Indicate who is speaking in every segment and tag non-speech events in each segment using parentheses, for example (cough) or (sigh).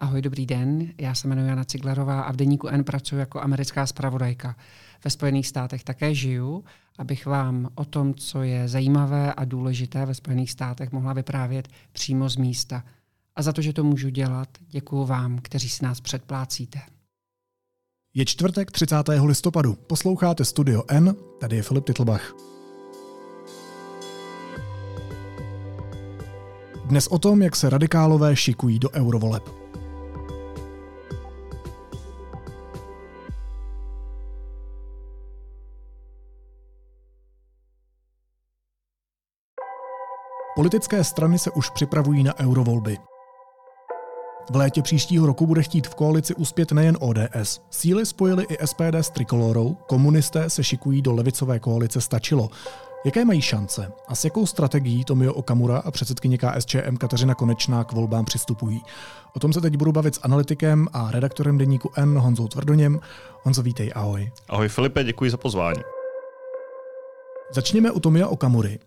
Speaker 1: Ahoj, dobrý den. Já se jmenuji Jana Ciglerová a v Deníku N pracuji jako americká zpravodajka. Ve Spojených státech také žiju, abych vám o tom, co je zajímavé a důležité ve Spojených státech, mohla vyprávět přímo z místa. A za to, že to můžu dělat, děkuji vám, kteří si nás předplácíte.
Speaker 2: Je čtvrtek 30. listopadu. Posloucháte Studio N, tady je Filip Titlbach. Dnes o tom, jak se radikálové šikují do eurovoleb. Politické strany se už připravují na eurovolby. V létě příštího roku bude chtít v koalici uspět nejen ODS. Síly spojily i SPD s Trikolorou, komunisté se šikují do levicové koalice Stačilo. Jaké mají šance a s jakou strategií Tomio Okamura a předsedkyně KSČM Kateřina Konečná k volbám přistupují? O tom se teď budu bavit s analytikem a redaktorem deníku N Honzou Tvrdoněm. Honzo, vítej, ahoj.
Speaker 3: Ahoj Filipe, děkuji za pozvání.
Speaker 2: Začněme u Tomia Okamury.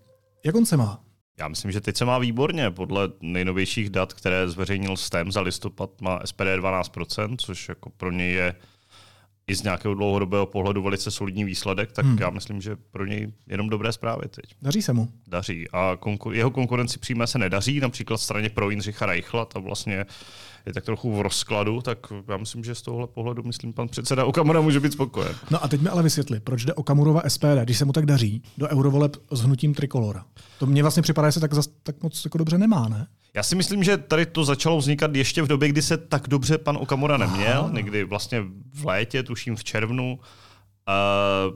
Speaker 2: Jak on se má?
Speaker 3: Já myslím, že teď se má výborně. Podle nejnovějších dat, které zveřejnil STEM za listopad, má SPD 12%, což jako pro něj je i z nějakého dlouhodobého pohledu velice solidní výsledek, tak hmm. já myslím, že pro něj jenom dobré zprávy teď.
Speaker 2: Daří se mu.
Speaker 3: Daří. A konkur- jeho konkurenci přímé se nedaří, například straně pro Jindřicha Reichla, ta vlastně je tak trochu v rozkladu, tak já myslím, že z tohohle pohledu, myslím, pan předseda Okamura může být spokojen.
Speaker 2: No a teď mi ale vysvětli, proč jde Okamurova SPD, když se mu tak daří, do eurovoleb s hnutím Trikolora. To mně vlastně připadá, že se tak, zas, tak moc jako dobře nemá, ne?
Speaker 3: Já si myslím, že tady to začalo vznikat ještě v době, kdy se tak dobře pan Okamura neměl, Aha. někdy vlastně v létě, tuším v červnu,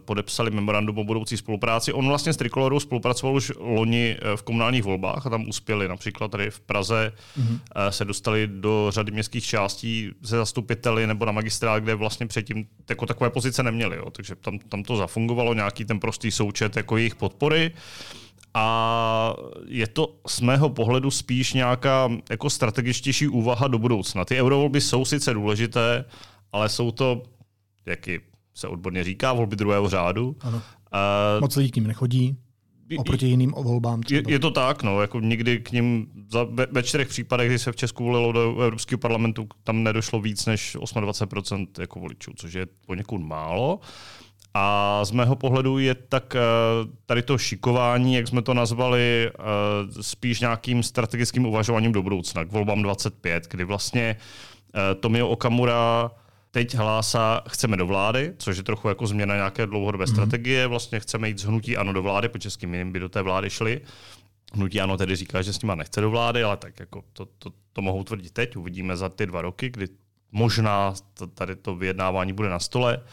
Speaker 3: podepsali memorandum o budoucí spolupráci. On vlastně s Trikolorou spolupracoval už loni eh, v komunálních volbách a tam uspěli. Například tady v Praze mm-hmm. se dostali do řady městských částí se zastupiteli nebo na magistrát, kde vlastně předtím jako takové pozice neměli. Jo. Takže tam, tam to zafungovalo, nějaký ten prostý součet jako jejich podpory. A je to z mého pohledu spíš nějaká jako strategičtější úvaha do budoucna. Ty eurovolby jsou sice důležité, ale jsou to, jaký se odborně říká, volby druhého řádu. Ano.
Speaker 2: Moc lidí k ním nechodí oproti jiným volbám.
Speaker 3: Je, je to tak, no, jako nikdy k ním za, ve, ve čtyřech případech, kdy se v Česku volilo do Evropského parlamentu, tam nedošlo víc než 28% jako voličů, což je poněkud málo. A z mého pohledu je tak eh, tady to šikování, jak jsme to nazvali, eh, spíš nějakým strategickým uvažováním do budoucna, k volbám 25, kdy vlastně eh, Tomio Okamura teď hlásá, chceme do vlády, což je trochu jako změna nějaké dlouhodobé mm-hmm. strategie, vlastně chceme jít z hnutí ano do vlády, protože s kým jiným by do té vlády šli. Hnutí ano tedy říká, že s nima nechce do vlády, ale tak jako to, to, to mohou tvrdit teď, uvidíme za ty dva roky, kdy možná tady to vyjednávání bude na stole.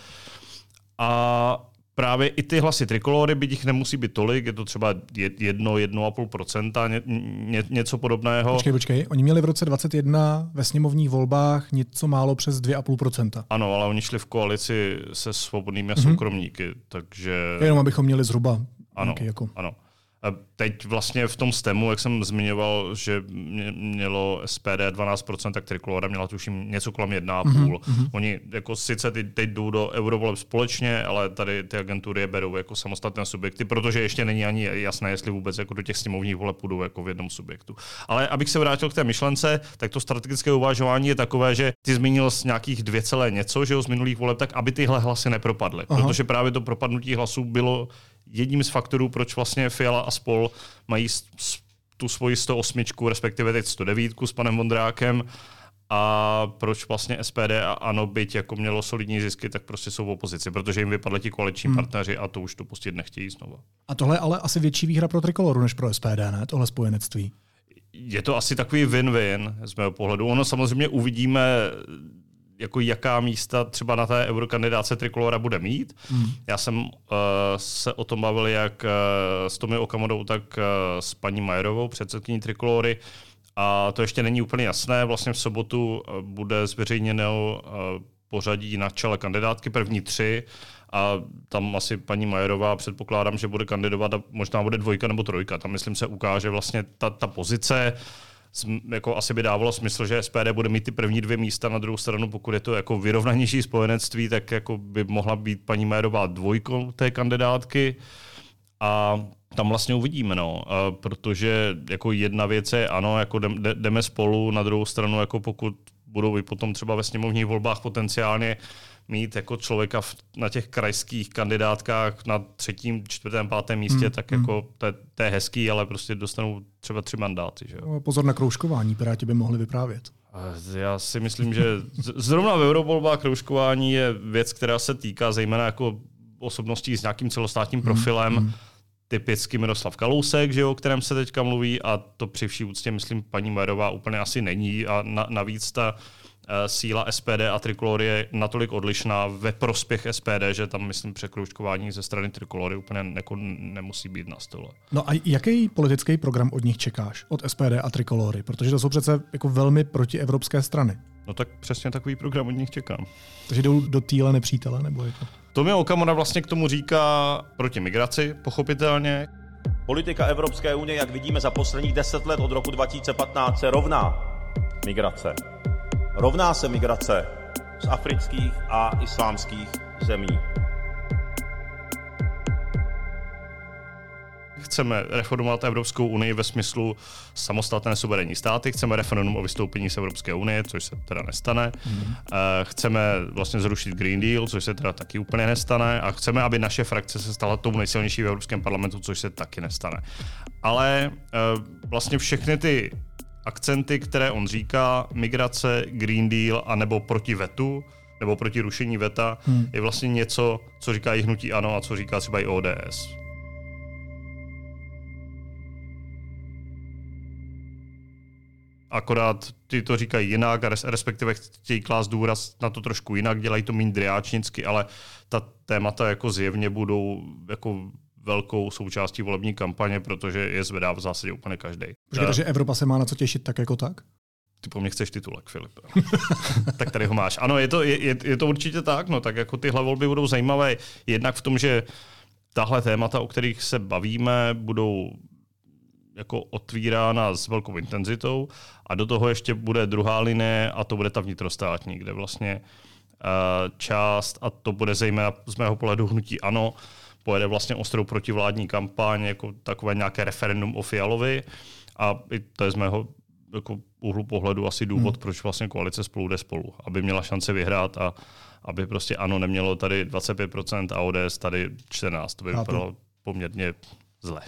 Speaker 3: A právě i ty hlasy trikolory, byť jich nemusí být tolik, je to třeba jedno, jedno a půl procenta, ně, ně, něco podobného.
Speaker 2: Počkej, počkej, oni měli v roce 21 ve sněmovních volbách něco málo přes 2,5%.
Speaker 3: Ano, ale oni šli v koalici se svobodnými mm-hmm. soukromníky, takže...
Speaker 2: Jenom abychom měli zhruba ano, jako...
Speaker 3: ano. Teď vlastně v tom STEMu, jak jsem zmiňoval, že mělo SPD 12%, tak Trikolora měla tuším něco kolem 1,5%. Mm-hmm. Oni jako sice teď, teď jdou do eurovoleb společně, ale tady ty agentury je berou jako samostatné subjekty, protože ještě není ani jasné, jestli vůbec jako do těch sněmovních voleb půjdou jako v jednom subjektu. Ale abych se vrátil k té myšlence, tak to strategické uvažování je takové, že ty zmínil z nějakých dvě celé něco, že jo, z minulých voleb, tak aby tyhle hlasy nepropadly. Aha. Protože právě to propadnutí hlasů bylo jedním z faktorů, proč vlastně Fiala a spol mají tu svoji 108, respektive teď 109 s panem Vondrákem, a proč vlastně SPD a ANO, byť jako mělo solidní zisky, tak prostě jsou v opozici, protože jim vypadly ti koaliční hmm. partneři a to už to pustit nechtějí znova.
Speaker 2: A tohle je ale asi větší výhra pro Trikoloru než pro SPD, ne? Tohle spojenectví.
Speaker 3: Je to asi takový win-win z mého pohledu. Ono samozřejmě uvidíme jako jaká místa třeba na té eurokandidáce Trikolora bude mít. Hmm. Já jsem uh, se o tom bavil jak uh, s Tomi Okamodou, tak uh, s paní Majerovou, předsedkyní Trikolory. A to ještě není úplně jasné. Vlastně v sobotu uh, bude zveřejněno uh, pořadí na čele kandidátky, první tři. A tam asi paní Majerová předpokládám, že bude kandidovat a možná bude dvojka nebo trojka. Tam myslím se ukáže vlastně ta, ta pozice jako asi by dávalo smysl, že SPD bude mít ty první dvě místa, na druhou stranu, pokud je to jako vyrovnanější spojenectví, tak jako by mohla být paní Mérová dvojkou té kandidátky. A tam vlastně uvidíme, no, protože jako jedna věc je, ano, jako jdeme spolu, na druhou stranu, jako pokud budou i potom třeba ve sněmovních volbách potenciálně mít jako člověka v, na těch krajských kandidátkách na třetím, čtvrtém, pátém místě, hmm. tak hmm. jako to, to je hezký, ale prostě dostanou třeba tři mandáty. Že jo?
Speaker 2: No, pozor na kroužkování, Piráti by mohli vyprávět.
Speaker 3: Já si myslím, že zrovna v Eurovolbách kroužkování je věc, která se týká zejména jako osobností s nějakým celostátním hmm, profilem. Hmm typicky Miroslav Kalousek, že jo, o kterém se teďka mluví a to při vší úctě, myslím, paní Majerová úplně asi není a na, navíc ta síla SPD a Trikolory je natolik odlišná ve prospěch SPD, že tam, myslím, překroužkování ze strany Trikolory úplně jako nemusí být na stole.
Speaker 2: No a jaký politický program od nich čekáš, od SPD a Trikolory? Protože to jsou přece jako velmi protievropské strany.
Speaker 3: No tak přesně takový program od nich čekám.
Speaker 2: Takže jdou do týle nepřítele, nebo je to?
Speaker 3: Tomio Okamura vlastně k tomu říká proti migraci, pochopitelně.
Speaker 4: Politika Evropské unie, jak vidíme za posledních deset let od roku 2015, se rovná migrace. Rovná se migrace z afrických a islámských zemí.
Speaker 3: Chceme reformovat Evropskou unii ve smyslu samostatné suverénní státy, chceme referendum o vystoupení z Evropské unie, což se teda nestane. Mm. Chceme vlastně zrušit Green Deal, což se teda taky úplně nestane. A chceme, aby naše frakce se stala tou nejsilnější v Evropském parlamentu, což se taky nestane. Ale eh, vlastně všechny ty akcenty, které on říká, migrace, Green Deal a nebo proti vetu, nebo proti rušení veta, hmm. je vlastně něco, co říká i hnutí ANO a co říká třeba i ODS. akorát ty to říkají jinak, respektive chtějí klást důraz na to trošku jinak, dělají to méně driáčnicky, ale ta témata jako zjevně budou jako velkou součástí volební kampaně, protože je zvedá v zásadě úplně každý.
Speaker 2: Takže Evropa se má na co těšit tak jako tak?
Speaker 3: Ty po mně chceš titulek, Filip. (laughs) tak tady ho máš. Ano, je to, je, je to určitě tak. No, tak jako tyhle volby budou zajímavé jednak v tom, že tahle témata, o kterých se bavíme, budou jako otvírána s velkou intenzitou a do toho ještě bude druhá linie a to bude ta vnitrostátní, kde vlastně uh, část, a to bude zejména z mého pohledu hnutí ano, pojede vlastně ostrou protivládní kampaň, jako takové nějaké referendum o Fialovi a i to je z mého jako úhlu pohledu asi důvod, hmm. proč vlastně koalice spolu jde spolu, aby měla šance vyhrát a aby prostě ano nemělo tady 25% a ODS tady 14%. To by vypadalo poměrně zle.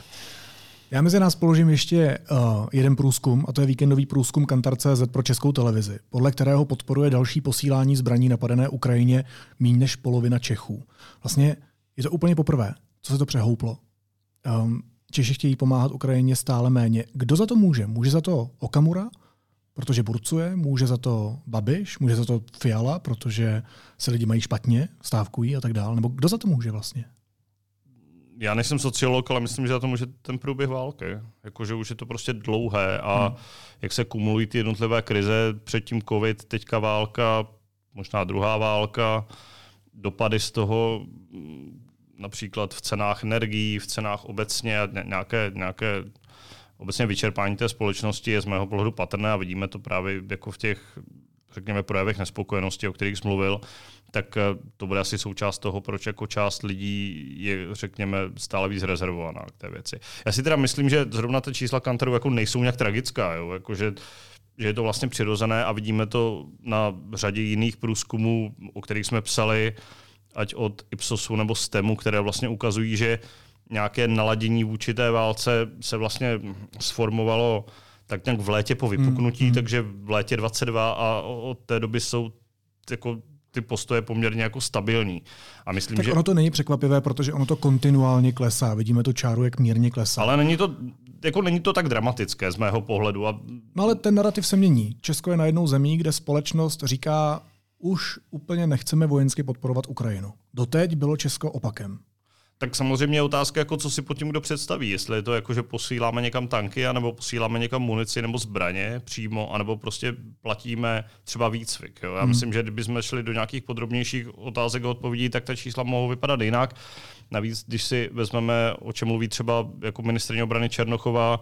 Speaker 2: Já mezi nás položím ještě uh, jeden průzkum, a to je víkendový průzkum Kantar.cz pro českou televizi, podle kterého podporuje další posílání zbraní napadené Ukrajině méně než polovina Čechů. Vlastně je to úplně poprvé, co se to přehouplo. Um, Češi chtějí pomáhat Ukrajině stále méně. Kdo za to může? Může za to Okamura, protože burcuje, může za to Babiš, může za to Fiala, protože se lidi mají špatně, stávkují a tak dále. Nebo kdo za to může vlastně?
Speaker 3: já nejsem sociolog, ale myslím, že za to může ten průběh války. Jakože už je to prostě dlouhé a hmm. jak se kumulují ty jednotlivé krize, předtím covid, teďka válka, možná druhá válka, dopady z toho například v cenách energií, v cenách obecně a nějaké, nějaké obecně vyčerpání té společnosti je z mého pohledu patrné a vidíme to právě jako v těch řekněme, projevech nespokojenosti, o kterých jsi mluvil, tak eh, to bude asi součást toho, proč jako část lidí je, řekněme, stále víc rezervovaná k té věci. Já si teda myslím, že zrovna ty čísla Kantaru jako nejsou nějak tragická, jo? Jako, že, že je to vlastně přirozené a vidíme to na řadě jiných průzkumů, o kterých jsme psali, ať od Ipsosu nebo STEMu, které vlastně ukazují, že nějaké naladění vůči té válce se vlastně sformovalo tak nějak v létě po vypuknutí, mm, mm. takže v létě 22 a od té doby jsou jako ty postoje poměrně jako stabilní. A myslím,
Speaker 2: tak
Speaker 3: že...
Speaker 2: ono to není překvapivé, protože ono to kontinuálně klesá. Vidíme to čáru, jak mírně klesá.
Speaker 3: Ale není to, jako není to tak dramatické z mého pohledu. A...
Speaker 2: No ale ten narrativ se mění. Česko je na jednou zemí, kde společnost říká, už úplně nechceme vojensky podporovat Ukrajinu. Doteď bylo Česko opakem
Speaker 3: tak samozřejmě je otázka, jako co si pod tím kdo představí. Jestli je to jako, že posíláme někam tanky, anebo posíláme někam munici nebo zbraně přímo, anebo prostě platíme třeba výcvik. Jo? Já hmm. myslím, že kdybychom šli do nějakých podrobnějších otázek a odpovědí, tak ta čísla mohou vypadat jinak. Navíc, když si vezmeme, o čem mluví třeba jako ministrině obrany Černochová,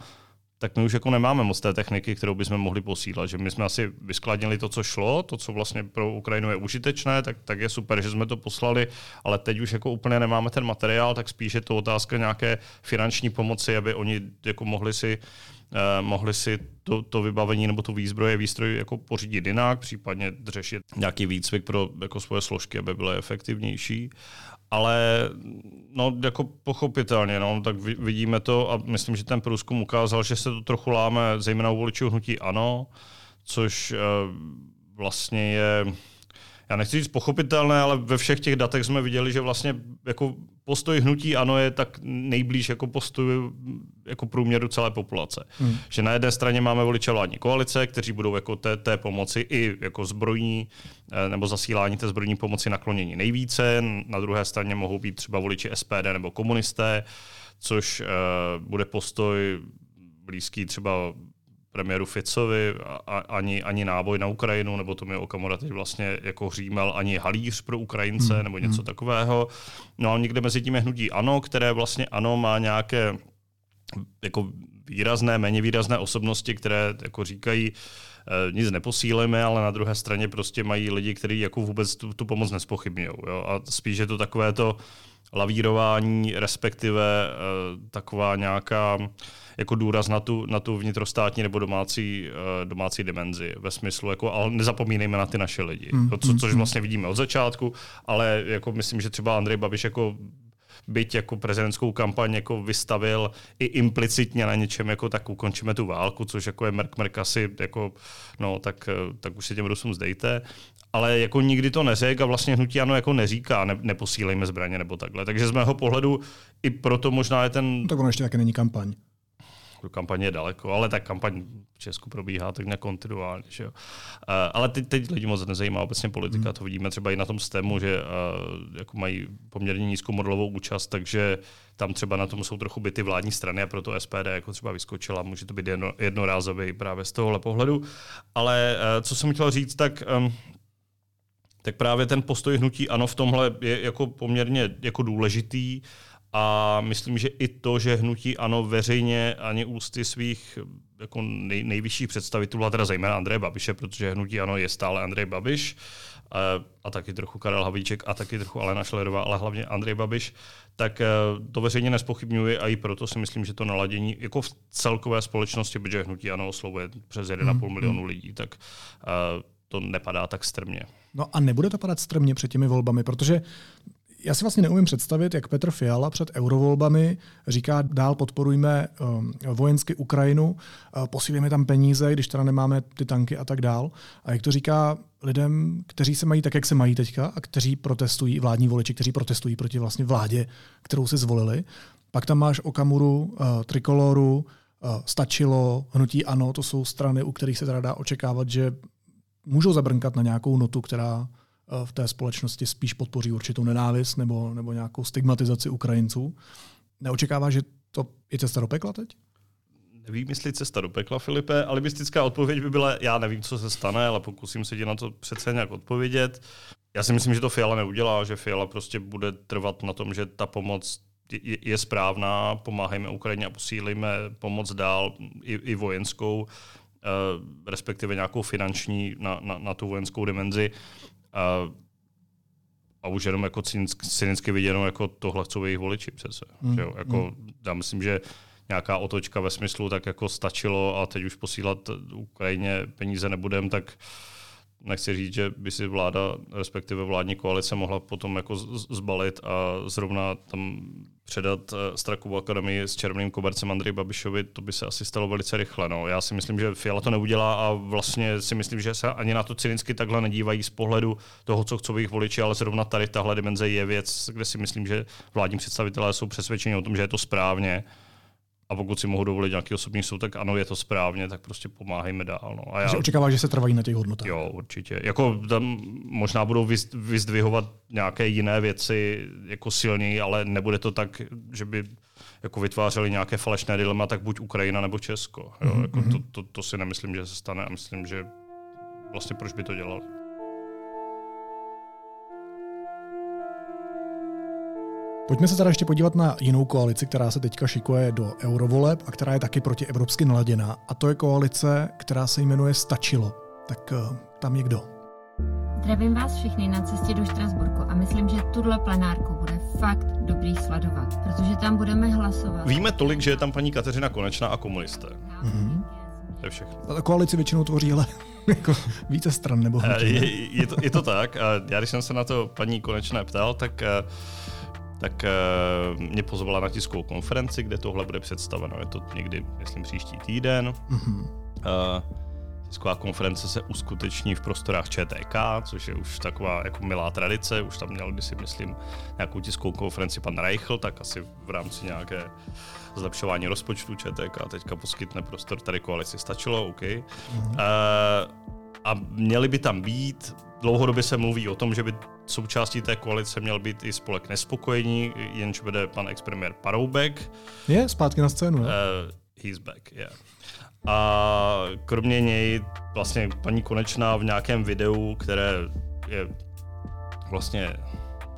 Speaker 3: tak my už jako nemáme moc té techniky, kterou bychom mohli posílat. Že my jsme asi vyskladnili to, co šlo, to, co vlastně pro Ukrajinu je užitečné, tak, tak je super, že jsme to poslali, ale teď už jako úplně nemáme ten materiál, tak spíše to otázka nějaké finanční pomoci, aby oni jako mohli si eh, mohli si to, to vybavení nebo tu výzbroje, výstroj jako pořídit jinak, případně řešit nějaký výcvik pro jako svoje složky, aby byly efektivnější ale no, jako pochopitelně, no, tak vidíme to a myslím, že ten průzkum ukázal, že se to trochu láme zejména u voličů hnutí ano, což uh, vlastně je já nechci říct pochopitelné, ale ve všech těch datech jsme viděli, že vlastně jako postoj hnutí ano je tak nejblíž jako postoj jako průměru celé populace. Hmm. Že na jedné straně máme voliče vládní koalice, kteří budou jako té, té pomoci i jako zbrojní eh, nebo zasílání té zbrojní pomoci naklonění nejvíce. Na druhé straně mohou být třeba voliči SPD nebo komunisté, což uh, bude postoj blízký třeba premiéru Ficovi a, ani, ani náboj na Ukrajinu, nebo to mi Okamura teď vlastně jako hřímel ani halíř pro Ukrajince, hmm. nebo něco hmm. takového. No a někde mezi tím je hnutí ANO, které vlastně ANO má nějaké jako výrazné, méně výrazné osobnosti, které jako říkají, nic neposílíme, ale na druhé straně prostě mají lidi, kteří jako vůbec tu, tu pomoc nespochybňují. A spíš je to takové to lavírování, respektive e, taková nějaká jako důraz na tu, na tu vnitrostátní nebo domácí, uh, domácí dimenzi ve smyslu, jako, ale nezapomínejme na ty naše lidi, to, co, což hmm. vlastně vidíme od začátku, ale jako myslím, že třeba Andrej Babiš jako byť jako prezidentskou kampaň jako vystavil i implicitně na něčem, jako tak ukončíme tu válku, což jako je Merk Merk asi, jako, no, tak, tak už si těm Rusům zdejte. Ale jako nikdy to neřekl a vlastně hnutí ano jako neříká, ne, neposílejme zbraně nebo takhle. Takže z mého pohledu i proto možná je ten...
Speaker 2: No, tak ono ještě taky není kampaň
Speaker 3: do kampaně je daleko, ale ta kampaň v Česku probíhá tak nekontinuálně. Že jo. Uh, ale teď, teď lidi moc nezajímá obecně politika, hmm. to vidíme třeba i na tom STEMu, že uh, jako mají poměrně nízkou modelovou účast, takže tam třeba na tom jsou trochu byty vládní strany a proto SPD jako třeba vyskočila, může to být jedno, jednorázový právě z tohohle pohledu. Ale uh, co jsem chtěl říct, tak um, tak právě ten postoj hnutí ano v tomhle je jako poměrně jako důležitý. Uh, a myslím, že i to, že hnutí ano veřejně ani ústy svých jako nej, nejvyšších představitelů, a teda zejména Andreje Babiše, protože hnutí ano je stále Andrej Babiš, a, a taky trochu Karel Havlíček a taky trochu Alena Šlerová, ale hlavně Andrej Babiš, tak e, to veřejně nespochybňuje a i proto si myslím, že to naladění jako v celkové společnosti, protože hnutí ano oslovuje přes 1,5 hmm. milionu lidí, tak e, to nepadá tak strmě.
Speaker 2: No a nebude to padat strmě před těmi volbami, protože já si vlastně neumím představit, jak Petr Fiala před eurovolbami říká, dál podporujme um, vojensky Ukrajinu, uh, posílíme tam peníze, když teda nemáme ty tanky a tak dál. A jak to říká lidem, kteří se mají tak, jak se mají teďka a kteří protestují, vládní voliči, kteří protestují proti vlastně vládě, kterou si zvolili. Pak tam máš Okamuru, uh, Trikoloru, uh, Stačilo, Hnutí Ano, to jsou strany, u kterých se teda dá očekávat, že můžou zabrnkat na nějakou notu, která Eh, v té společnosti spíš podpoří určitou nenávist nebo, nebo nějakou stigmatizaci Ukrajinců. Neočekává, že to je cesta do pekla teď?
Speaker 3: Nevím, jestli cesta do pekla, Filipe. Alibistická odpověď by byla, já nevím, co se stane, ale pokusím se ti na to přece nějak odpovědět. Já si myslím, že to Fiala neudělá, že Fiala prostě bude trvat na tom, že ta pomoc je, správná, pomáhejme Ukrajině a posílíme pomoc dál, i, i vojenskou, eh, respektive nějakou finanční na, na, na tu vojenskou dimenzi. A, a už jenom jako cynicky viděno, jako tohle chcou jejich voliči přece. Mm. Jo? Jako, mm. Já myslím, že nějaká otočka ve smyslu tak jako stačilo a teď už posílat Ukrajině peníze nebudem, tak uh, nechci říct, že by si vláda, respektive vládní koalice mohla potom jako zbalit a zrovna tam předat eh, Strakovu akademii s červeným kobercem Andrej Babišovi, to by se asi stalo velice rychle. No. Já si myslím, že Fiala to neudělá a vlastně si myslím, že se ani na to cynicky takhle nedívají z pohledu toho, co chcou jejich voliči, ale zrovna tady tahle dimenze je věc, kde si myslím, že vládní představitelé jsou přesvědčeni o tom, že je to správně a pokud si mohu dovolit nějaký osobní soud, tak ano, je to správně, tak prostě pomáhejme dál. No.
Speaker 2: A já... očekává, že se trvají na těch hodnotách.
Speaker 3: Jo, určitě. Jako tam možná budou vyzdvihovat nějaké jiné věci jako silněji, ale nebude to tak, že by jako vytvářeli nějaké falešné dilema, tak buď Ukrajina nebo Česko. Jo? Mm-hmm. Jako to, to, to, si nemyslím, že se stane a myslím, že vlastně proč by to dělali.
Speaker 2: Pojďme se teda ještě podívat na jinou koalici, která se teďka šikuje do eurovoleb a která je taky proti evropsky naladěná. A to je koalice, která se jmenuje Stačilo. Tak uh, tam je kdo?
Speaker 5: Zdravím vás všechny na cestě do Štrasburku a myslím, že tuhle plenárku bude fakt dobrý sledovat, protože tam budeme hlasovat.
Speaker 3: Víme tolik, že je tam paní Kateřina Konečná a komunisté. Mm-hmm. To je všechno.
Speaker 2: A koalici většinou tvoří ale (laughs) jako více stran nebo
Speaker 3: eh, je, je, to, je to tak. A já když jsem se na to paní Konečné ptal, tak eh, tak uh, mě pozvala na tiskovou konferenci, kde tohle bude představeno. Je to někdy, myslím, příští týden. Mm-hmm. Tisková konference se uskuteční v prostorách ČTK, což je už taková jako milá tradice. Už tam měl, když si myslím, nějakou tiskovou konferenci pan Reichl, tak asi v rámci nějaké zlepšování rozpočtu ČTK teďka poskytne prostor tady koalici. Stačilo, OK. Mm-hmm. Uh, a měli by tam být, dlouhodobě se mluví o tom, že by součástí té koalice měl být i spolek nespokojení, jenž vede pan expremiér Paroubek.
Speaker 2: Je, zpátky na scénu, ne? Uh,
Speaker 3: he's back, yeah. A kromě něj vlastně paní Konečná v nějakém videu, které je vlastně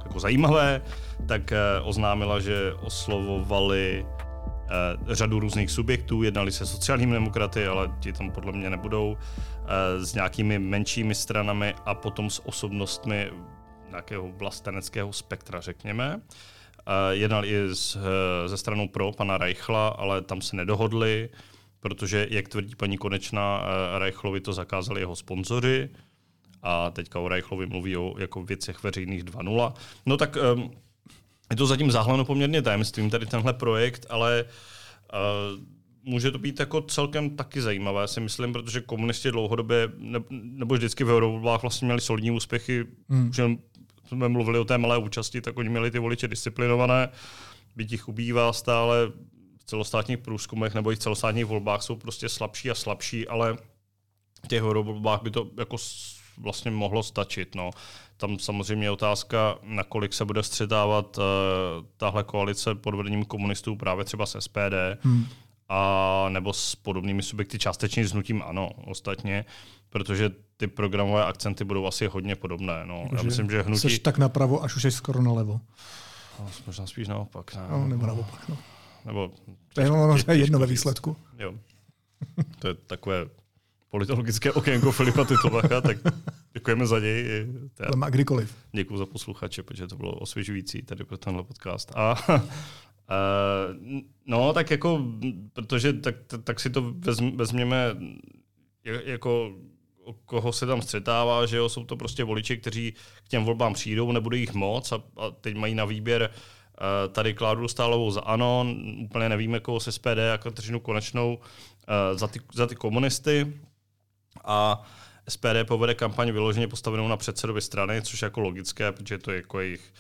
Speaker 3: jako zajímavé, tak eh, oznámila, že oslovovali eh, řadu různých subjektů, jednali se sociálními demokraty, ale ti tam podle mě nebudou, s nějakými menšími stranami a potom s osobnostmi nějakého vlasteneckého spektra, řekněme. Jednali i s, ze stranou pro pana Reichla, ale tam se nedohodli protože, jak tvrdí paní Konečná, eh, Reichlovi to zakázali jeho sponzoři a teďka o Reichlovi mluví o jako věcech veřejných 2.0. No tak um, je to zatím záhlano poměrně tajemstvím, tady tenhle projekt, ale může to být jako celkem taky zajímavé, si myslím, protože komunisti dlouhodobě, ne, nebo vždycky v eurovolbách vlastně měli solidní úspěchy, hmm. že jsme mluvili o té malé účasti, tak oni měli ty voliče disciplinované, byť jich ubývá stále, celostátních průzkumech nebo i v celostátních volbách jsou prostě slabší a slabší, ale v těch volbách by to jako vlastně mohlo stačit. No. Tam samozřejmě je otázka, nakolik se bude střetávat uh, tahle koalice pod vedením komunistů právě třeba s SPD, hmm. A nebo s podobnými subjekty, částečně s hnutím ano, ostatně, protože ty programové akcenty budou asi hodně podobné. No. Já myslím, že hnutí...
Speaker 2: Jsi tak napravo, až už jsi skoro nalevo.
Speaker 3: No, možná spíš naopak. Ne?
Speaker 2: No, nebo naopak, no.
Speaker 3: Nebo
Speaker 2: to je, no, to je jedno ve výsledku.
Speaker 3: Jo. To je takové politologické okénko Filipa Titlovacha, tak děkujeme za něj.
Speaker 2: Má kdykoliv.
Speaker 3: Děkuji za posluchače, protože to bylo osvěžující tady pro tenhle podcast. A Uh, no, tak jako, protože tak, tak si to vezm, vezměme jako koho se tam střetává, že jo, jsou to prostě voliči, kteří k těm volbám přijdou, nebude jich moc a, a teď mají na výběr Eh, tady Kláru Stálovou za ANO, úplně nevíme, koho se SPD a Kateřinu Konečnou eh, za ty, za ty komunisty. A SPD povede kampaň vyloženě postavenou na předsedovi strany, což je jako logické, protože to je jako jejich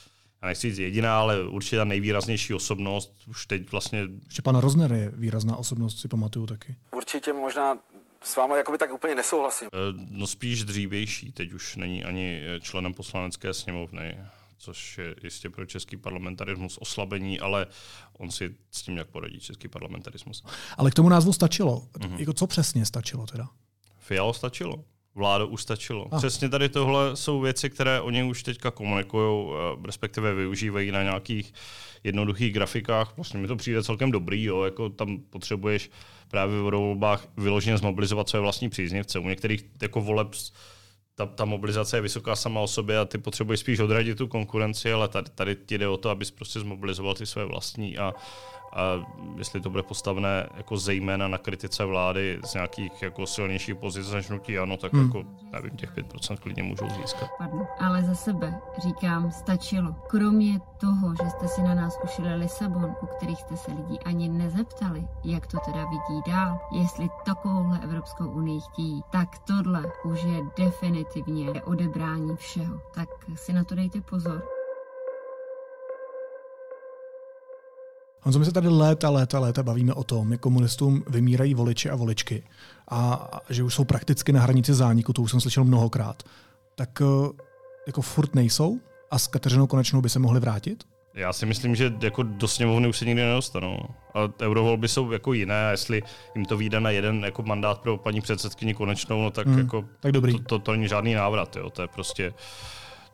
Speaker 3: já nechci říct jediná, ale určitě ta nejvýraznější osobnost. Už teď vlastně...
Speaker 2: Ještě pan Rozner je výrazná osobnost, si pamatuju taky.
Speaker 6: Určitě možná s vámi jakoby tak úplně nesouhlasím. Eh,
Speaker 3: no spíš dřívější, teď už není ani členem poslanecké sněmovny což je jistě pro český parlamentarismus oslabení, ale on si s tím jak poradí český parlamentarismus.
Speaker 2: Ale k tomu názvu stačilo. Mm-hmm. Jako co přesně stačilo teda?
Speaker 3: Fialo stačilo. Vládo už stačilo. A. Přesně tady tohle jsou věci, které oni už teďka komunikují, eh, respektive využívají na nějakých jednoduchých grafikách. Vlastně mi to přijde celkem dobrý, jo, jako tam potřebuješ právě v volbách vyloženě zmobilizovat své vlastní příznivce. U některých jako voleb ta, ta mobilizace je vysoká sama o sobě a ty potřebuješ spíš odradit tu konkurenci, ale tady, tady ti jde o to, abys prostě zmobilizoval ty své vlastní a a jestli to bude postavené jako zejména na kritice vlády z nějakých jako silnějších pozic než hnutí ano, tak hmm. jako nevím, těch 5% klidně můžou získat.
Speaker 5: Pardon, ale za sebe říkám, stačilo. Kromě toho, že jste si na nás ušili Lisabon, u kterých jste se lidí ani nezeptali, jak to teda vidí dál, jestli takovouhle Evropskou unii chtějí, tak tohle už je definitivně odebrání všeho. Tak si na to dejte pozor.
Speaker 2: Honzo, my se tady léta, léta, léta bavíme o tom, jak komunistům vymírají voliči a voličky a že už jsou prakticky na hranici zániku, to už jsem slyšel mnohokrát. Tak eh, jako furt nejsou a s Kateřinou Konečnou by se mohli vrátit?
Speaker 3: Já si myslím, že jako do sněmovny už se nikdy nedostanou. A eurovolby jsou jako jiné a jestli jim to vyjde na jeden jako mandát pro paní předsedkyni Konečnou, no tak hmm, jako
Speaker 2: tak dobrý.
Speaker 3: To, to, to, není žádný návrat. Jo. To je prostě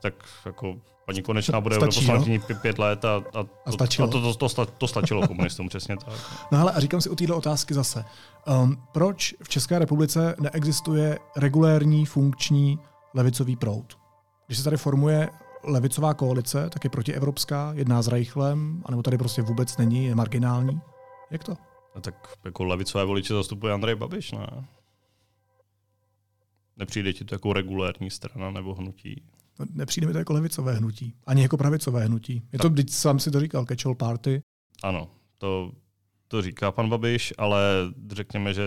Speaker 3: tak jako paní Konečná bude
Speaker 2: Stačí,
Speaker 3: europoslankyní pět, pět let a, a,
Speaker 2: A stačilo.
Speaker 3: a to, to, to, to, to stačilo komunistům, přesně tak.
Speaker 2: No ale a říkám si u této otázky zase. Um, proč v České republice neexistuje regulérní funkční levicový proud? Když se tady formuje levicová koalice, tak je protievropská, jedná s Reichlem, anebo tady prostě vůbec není, je marginální. Jak to?
Speaker 3: No, tak jako levicové voliče zastupuje Andrej Babiš, ne? Nepřijde ti to jako regulérní strana nebo hnutí?
Speaker 2: No, Nepřijde mi to jako levicové hnutí, ani jako pravicové hnutí. Je to, teď sám si to říkal, catch-all party.
Speaker 3: Ano, to, to říká pan Babiš, ale řekněme, že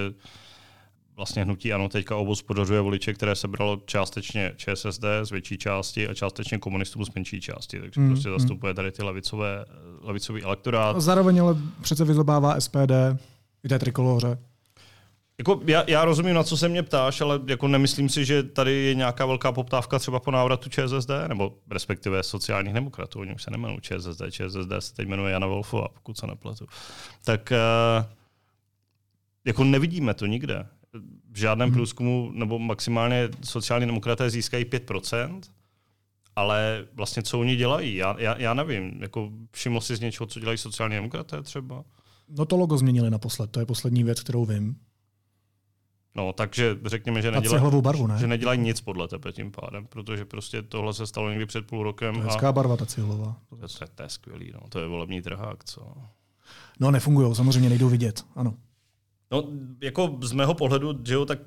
Speaker 3: vlastně hnutí ano teďka obospodařuje voliče, které sebralo částečně ČSSD z větší části a částečně komunistům z menší části. Takže mm, prostě
Speaker 2: hmm.
Speaker 3: zastupuje tady ty levicové, levicový elektorát.
Speaker 2: A zároveň ale přece vyzobává SPD i té trikoloře.
Speaker 3: Jako já, já rozumím, na co se mě ptáš, ale jako nemyslím si, že tady je nějaká velká poptávka třeba po návratu ČSSD, nebo respektive sociálních demokratů. Oni už se nemenují ČSSD, ČSSD se teď jmenuje Jana Wolfová, pokud se nepletu. Tak eh, jako nevidíme to nikde. V žádném
Speaker 2: Mhm.
Speaker 3: průzkumu, nebo maximálně sociální demokraté získají 5%, ale vlastně co oni dělají, já, já, já nevím. Jako všiml jsi z něčeho, co dělají sociální demokraté třeba?
Speaker 2: No to logo změnili naposled, to je poslední věc, kterou vím.
Speaker 3: No, takže řekněme, že
Speaker 2: A
Speaker 3: nedělají,
Speaker 2: barvu, ne?
Speaker 3: že nedělají nic podle tebe tím pádem, protože prostě tohle se stalo někdy před půl rokem.
Speaker 2: To je
Speaker 3: a
Speaker 2: hezká barva, ta cihlová.
Speaker 3: to, to, to je skvělý, no. to je volební trhák, co?
Speaker 2: No nefungují, samozřejmě nejdou vidět, ano.
Speaker 3: No, jako z mého pohledu, že jo, tak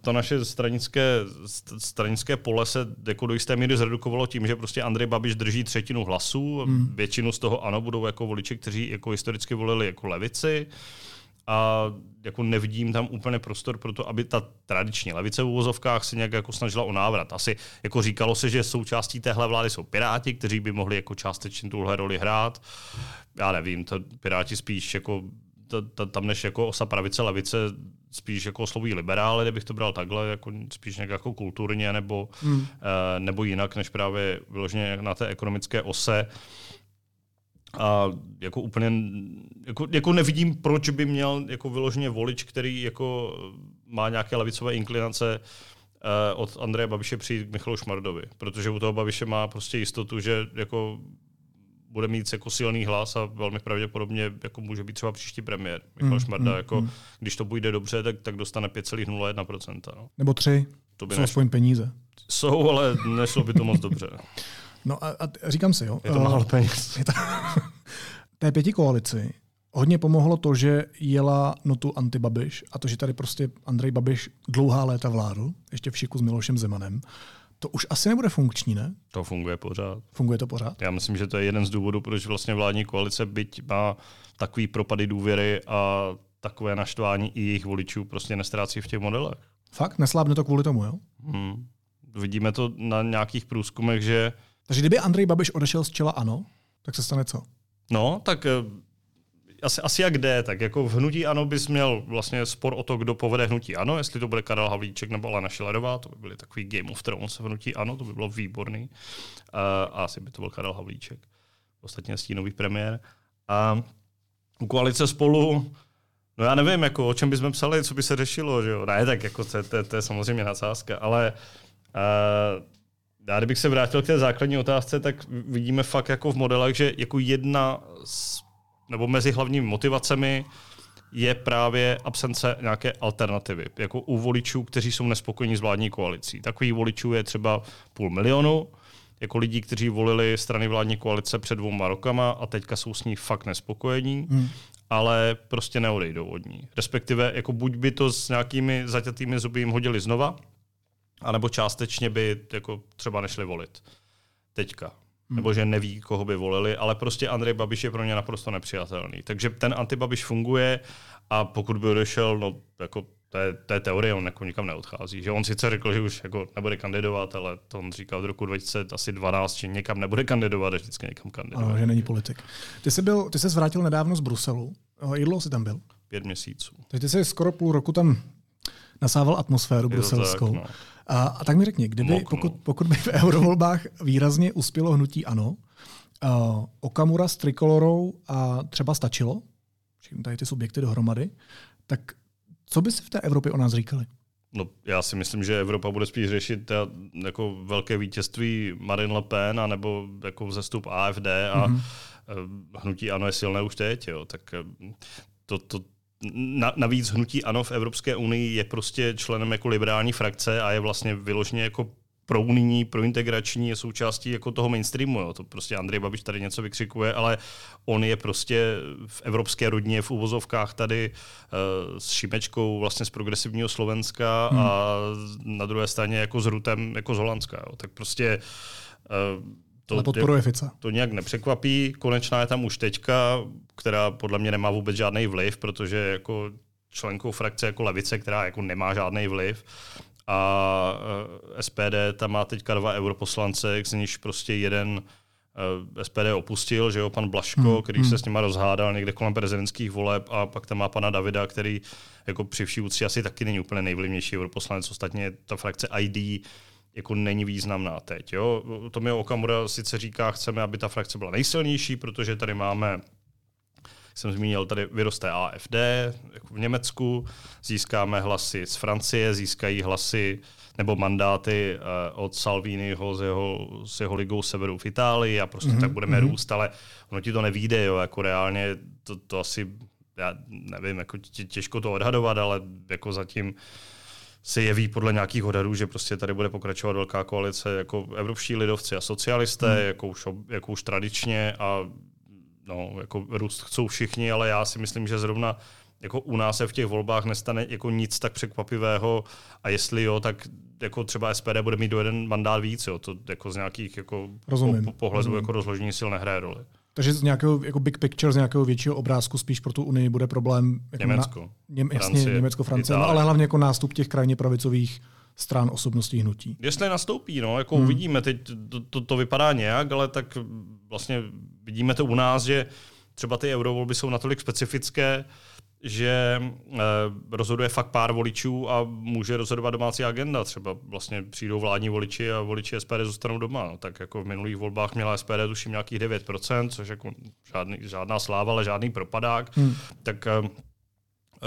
Speaker 3: to naše stranické, st- stranické pole se jako do jisté míry zredukovalo tím, že prostě Andrej Babiš drží třetinu hlasů,
Speaker 2: Hmm.
Speaker 3: většinu z toho ano budou jako voliči, kteří jako historicky volili jako levici a jako nevidím tam úplně prostor pro to, aby ta tradiční levice v úvozovkách se nějak jako snažila o návrat. Asi jako říkalo se, že součástí téhle vlády jsou Piráti, kteří by mohli jako částečně tuhle roli hrát. Já nevím, to Piráti spíš jako ta- ta- tam než jako osa pravice, levice spíš jako oslovují liberály, kdybych to bral takhle, jako spíš nějak jako kulturně nebo, hmm. nebo jinak, než právě vyloženě na té ekonomické ose. A jako úplně jako, jako nevidím, proč by měl jako vyloženě volič, který jako má nějaké levicové inklinace, eh, od Andreje Babiše přijít k Michalu Šmardovi. Protože u toho Babiše má prostě jistotu, že jako bude mít jako silný hlas a velmi pravděpodobně jako může být třeba příští premiér. Michal
Speaker 2: Mm,
Speaker 3: Šmarda,
Speaker 2: mm,
Speaker 3: jako,
Speaker 2: mm.
Speaker 3: když to půjde dobře, tak, tak dostane 5,01%. No.
Speaker 2: Nebo tři,
Speaker 3: To by
Speaker 2: jsou
Speaker 3: nešlo.
Speaker 2: aspoň peníze.
Speaker 3: Jsou, ale nešlo by to moc dobře. (laughs)
Speaker 2: No a, a říkám si, jo.
Speaker 3: Je to
Speaker 2: eh,
Speaker 3: málo peněz. (laughs)
Speaker 2: je to, (laughs) té pěti koalici hodně pomohlo to, že jela notu antibabiš a to, že tady prostě Andrej Babiš dlouhá léta vládl, ještě v šiku s Milošem Zemanem. To už asi nebude funkční, ne?
Speaker 3: To funguje pořád.
Speaker 2: Funguje to pořád?
Speaker 3: Já myslím, že to je jeden z důvodů, proč vlastně vládní koalice, byť má takový propady důvěry a takové naštvání i jejich voličů, prostě nestrácí v těch modelech.
Speaker 2: Fakt? Neslábne to kvůli tomu, jo?
Speaker 3: Hmm. Vidíme to na nějakých průzkumech, že
Speaker 2: Takže kdyby Andrej Babiš odešel z čela ANO, tak se stane co?
Speaker 3: No, tak eh, asi, asi jak jde, tak jako v hnutí ANO bys měl vlastně spor o to, kdo povede hnutí ANO, jestli to bude Karel Havlíček nebo Alena Šilerová, to by byly takový Game of Thrones v hnutí ANO, to by bylo výborný. Uh, a asi by to byl Karel Havlíček, ostatně stínový premiér. A u koalice spolu, no já nevím, jako, o čem bychom psali, co by se řešilo, že jo? Ne, tak jako to, to, to je samozřejmě nadsázka, ale uh, já kdybych se vrátil k té základní otázce, tak vidíme fakt jako v modelech, že jako jedna z, nebo mezi hlavními motivacemi je právě absence nějaké alternativy. Jako u voličů, kteří jsou nespokojení s vládní koalicí. Takových voličů je třeba půl milionu, jako lidí, kteří volili strany vládní koalice před dvouma rokama a teďka jsou s ní fakt nespokojení, hmm. ale prostě neodejdou od ní. Respektive jako buď by to s nějakými zaťatými zuby jim hodili znova, anebo částečně by jako třeba nešli volit teďka. Hmm. Nebo že neví, koho by volili, ale prostě Andrej Babiš je pro ně naprosto nepřijatelný. Takže ten antibabiš funguje a pokud by odešel, no jako to je, to je teorie, on jako nikam neodchází. Že on sice řekl, že už jako nebude kandidovat, ale to on říkal od roku 2012, že někam nebude kandidovat, že vždycky někam kandiduje.
Speaker 2: Ano, že není politik. Ty jsi, byl, ty jsi zvrátil nedávno z Bruselu. O, Jak dlouho jsi tam byl?
Speaker 3: Pět měsíců.
Speaker 2: Takže ty jsi skoro půl roku tam nasával atmosféru
Speaker 3: Je
Speaker 2: bruselskou.
Speaker 3: tak, no.
Speaker 2: A, a tak mi řekni, kdyby,
Speaker 3: Moknu.
Speaker 2: pokud, pokud by v eurovolbách výrazně uspělo hnutí ANO, uh, Okamura s Trikolorou a třeba stačilo, všechny tady ty subjekty dohromady, tak co by si v té Evropě o nás říkali?
Speaker 3: No, já si myslím, že Evropa bude spíš řešit ta, jako velké vítězství Marine Le Pen a nebo jako vzestup AFD a mm-hmm. hnutí ANO je silné už teď. Jo. Tak to, to, na, navíc hnutí ANO v Evropské unii je prostě členem jako liberální frakce a je vlastně vyloženě jako pro unijní, pro integrační je součástí jako toho mainstreamu. Jo. To prostě Andrej Babiš tady něco vykřikuje, ale on je prostě v evropské rodině v úvozovkách tady uh, s Šimečkou vlastně z progresivního Slovenska hmm. a na druhé straně jako s Rutem jako z Holandska. Jo. Tak prostě
Speaker 2: uh, to, podporuje Fica.
Speaker 3: To nějak nepřekvapí. Konečná je tam už teďka, která podle mě nemá vůbec žádný vliv, protože jako členkou frakce jako levice, která jako nemá žádný vliv, a eh, SPD tam má teďka dva europoslance, z nichž prostě jeden eh, SPD opustil, že jo, pan Blaško, hmm. který hmm. se s nima rozhádal někde kolem prezidentských voleb a pak tam má pana Davida, který jako při vší úctě asi taky není úplně nejvlivnější europoslanec. Ostatně ta frakce ID jako není významná teď. Jo? Tomio Okamura sice říká, chceme, aby ta frakce byla nejsilnější, protože tady máme jsem zmínil, tady vyroste AFD jako v Německu, získáme hlasy z Francie, získají hlasy nebo mandáty uh, od Salviniho s jeho, s jeho ligou severu v Itálii a prostě mm-hmm. tak budeme mm-hmm. růst, ale ono ti to nevíde, jo, jako reálně to, to asi, já nevím, jako těžko to odhadovat, ale jako zatím se jeví podle nějakých odhadů, že prostě tady bude pokračovat velká koalice jako evropští lidovci a socialisté, mm. jako, už, jako už tradičně a no, jako růst chcou všichni, ale já si myslím, že zrovna jako u nás se v těch volbách nestane jako nic tak překvapivého a jestli jo, tak jako třeba SPD bude mít do jeden mandát víc, jo, to jako z nějakých jako
Speaker 2: Rozumím.
Speaker 3: Po, pohledu Rozumím. jako rozložení sil nehraje roli.
Speaker 2: Takže z nějakého jako big picture, z nějakého většího obrázku spíš pro tu Unii bude problém
Speaker 3: jako Německo, na,
Speaker 2: Něm, jasně, Francie, Německo, Francie, no, ale hlavně jako nástup těch krajně pravicových stran osobností hnutí.
Speaker 3: Jestli nastoupí, no, jako hmm. uvidíme, teď to, to, to vypadá nějak, ale tak vlastně vidíme to u nás, že třeba ty eurovolby jsou natolik specifické, že eh, rozhoduje fakt pár voličů a může rozhodovat domácí agenda. Třeba vlastně přijdou vládní voliči a voliči SPD zůstanou doma. No, tak jako v minulých volbách měla SPD tuším nějakých 9%, což jako žádný, žádná sláva, ale žádný propadák. Hmm. Tak eh,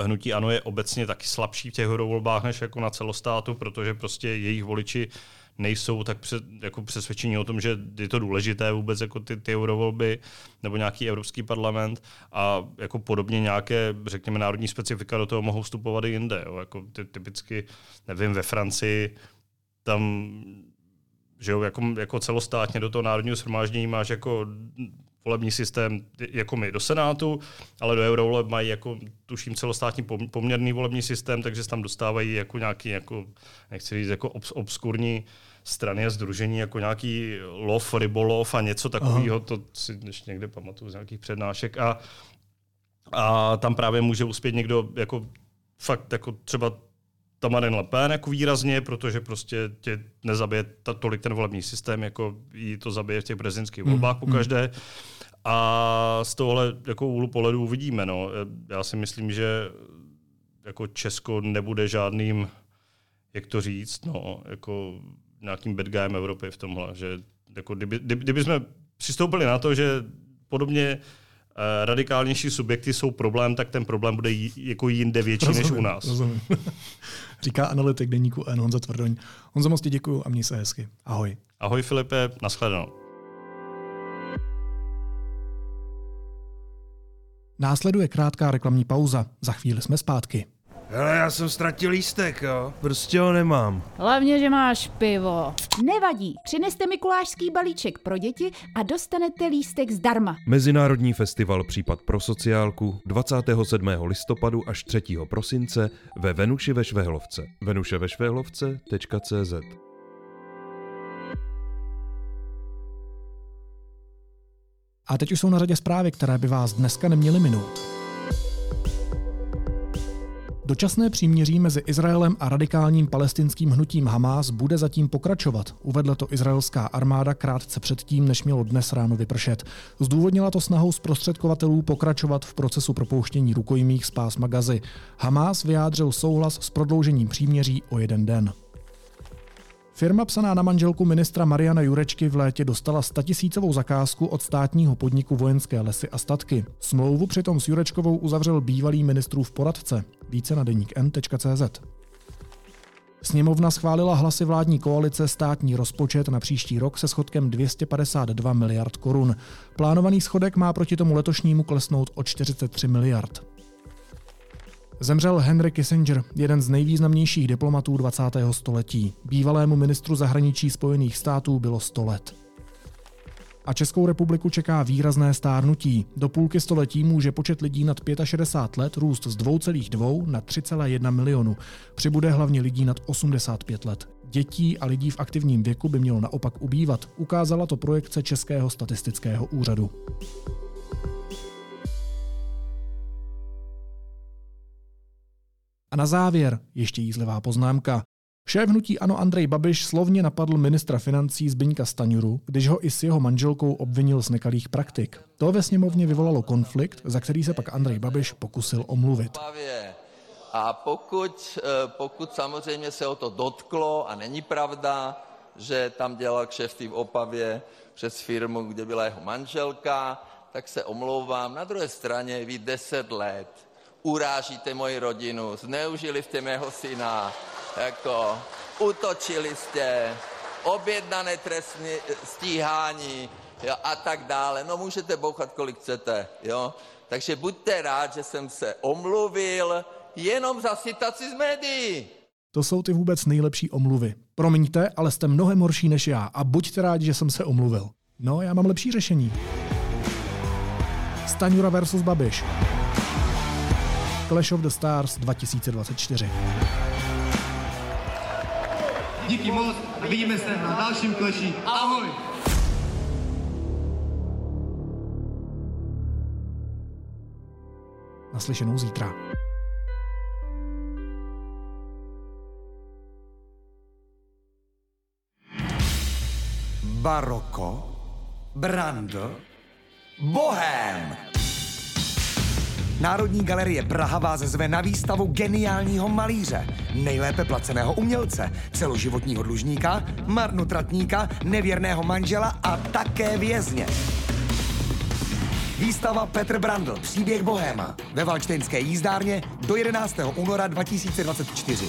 Speaker 3: hnutí ANO je obecně taky slabší v těch volbách než jako na celostátu, protože prostě jejich voliči nejsou tak před, jako přesvědčení o tom, že je to důležité vůbec jako ty, ty eurovolby nebo nějaký evropský parlament a jako podobně nějaké, řekněme, národní specifika do toho mohou vstupovat i jinde. Jo. Jako ty, typicky, nevím, ve Francii tam že jo, jako, jako celostátně do toho národního shromáždění máš jako volební systém jako my do Senátu, ale do Eurovoleb mají jako tuším celostátní poměrný volební systém, takže se tam dostávají jako nějaký, jako, nechci říct, jako obs, obskurní strany a združení, jako nějaký lov, rybolov a něco takového, to si ještě někde pamatuju z nějakých přednášek a, a tam právě může uspět někdo jako fakt jako třeba ta Marine Le Pen jako výrazně, protože prostě tě nezabije ta, tolik ten volební systém, jako jí to zabije v těch prezidentských volbách mm, pokaždé. Mm. A z tohohle jako úhlu pohledu uvidíme. No. Já si myslím, že jako Česko nebude žádným, jak to říct, no, jako nějakým bad guyem Evropy v tomhle. Že jako kdyby, kdyby, kdyby jsme přistoupili na to, že podobně uh, radikálnější subjekty jsou problém, tak ten problém bude jí, jako jinde větší rozumím, než u nás.
Speaker 2: Rozumím. (laughs) Říká analytik deníku N Honza Tvrdoň. Honzo, moc ti děkuju a měj se hezky. Ahoj.
Speaker 3: Ahoj Filipe, nashledanou.
Speaker 2: Následuje krátká reklamní pauza. Za chvíli jsme zpátky.
Speaker 7: Hele, já jsem ztratil lístek, jo. Prostě ho nemám.
Speaker 8: Hlavně, že máš pivo. Nevadí, přineste mikulášský balíček pro děti a dostanete lístek zdarma.
Speaker 7: Mezinárodní festival Případ pro sociálku 27. listopadu až 3. prosince ve Venuši ve Švehlovce. venuševešvehlovce.cz
Speaker 2: A teď už jsou na řadě zprávy, které by vás dneska neměly minout. Dočasné příměří mezi Izraelem a radikálním palestinským hnutím Hamas bude zatím pokračovat. Uvedla to izraelská armáda krátce předtím, než mělo dnes ráno vypršet. Zdůvodnila to snahou zprostředkovatelů pokračovat v procesu propouštění rukojmích z pásma Gazy. Hamas vyjádřil souhlas s prodloužením příměří o jeden den. Firma psaná na manželku ministra Mariana Jurečky v létě dostala statisícovou zakázku od státního podniku Vojenské lesy a statky. Smlouvu přitom s Jurečkovou uzavřel bývalý ministrův poradce. Více na deník n.cz. Sněmovna schválila hlasy vládní koalice státní rozpočet na příští rok se schodkem 252 miliard korun. Plánovaný schodek má proti tomu letošnímu klesnout o 43 miliard. Zemřel Henry Kissinger, jeden z nejvýznamnějších diplomatů 20. století. Bývalému ministru zahraničí Spojených států bylo 100 let. A Českou republiku čeká výrazné stárnutí. Do půlky století může počet lidí nad 65 let růst z 2,2 na 3,1 milionu. Přibude hlavně lidí nad 85 let. Dětí a lidí v aktivním věku by mělo naopak ubývat, ukázala to projekce Českého statistického úřadu. A na závěr ještě jízlivá poznámka. Šéf hnutí Ano Andrej Babiš slovně napadl ministra financí Zbyňka Staňuru, když ho i s jeho manželkou obvinil z nekalých praktik. To ve sněmovně vyvolalo konflikt, za který se pak Andrej Babiš pokusil omluvit.
Speaker 9: A pokud, eh, pokud samozřejmě se o to dotklo a není pravda, že tam dělal kšefty v Opavě přes firmu, kde byla jeho manželka, tak se omlouvám. Na druhé straně vy deset let urážíte moji rodinu, zneužili jste mého syna, jako utočili jste, objednané trestní stíhání jo, a tak dále. No můžete bouchat, kolik chcete, jo. Takže buďte rád, že jsem se omluvil jenom za citaci z médií.
Speaker 2: To jsou ty vůbec nejlepší omluvy. Promiňte, ale jste mnohem horší než já a buďte rádi, že jsem se omluvil. No, já mám lepší řešení. Staňura versus Babiš. Clash of the Stars 2024.
Speaker 10: Díky moc a vidíme se na dalším kleši. Ahoj!
Speaker 2: Naslyšenou zítra.
Speaker 11: Baroko, Brando, Bohem. Národní galerie Praha vás zve na výstavu geniálního malíře, nejlépe placeného umělce, celoživotního dlužníka, marnotratníka, nevěrného manžela a také vězně. Výstava Petr Brandl, příběh Bohéma ve Valčtejnské jízdárně do 11. února 2024.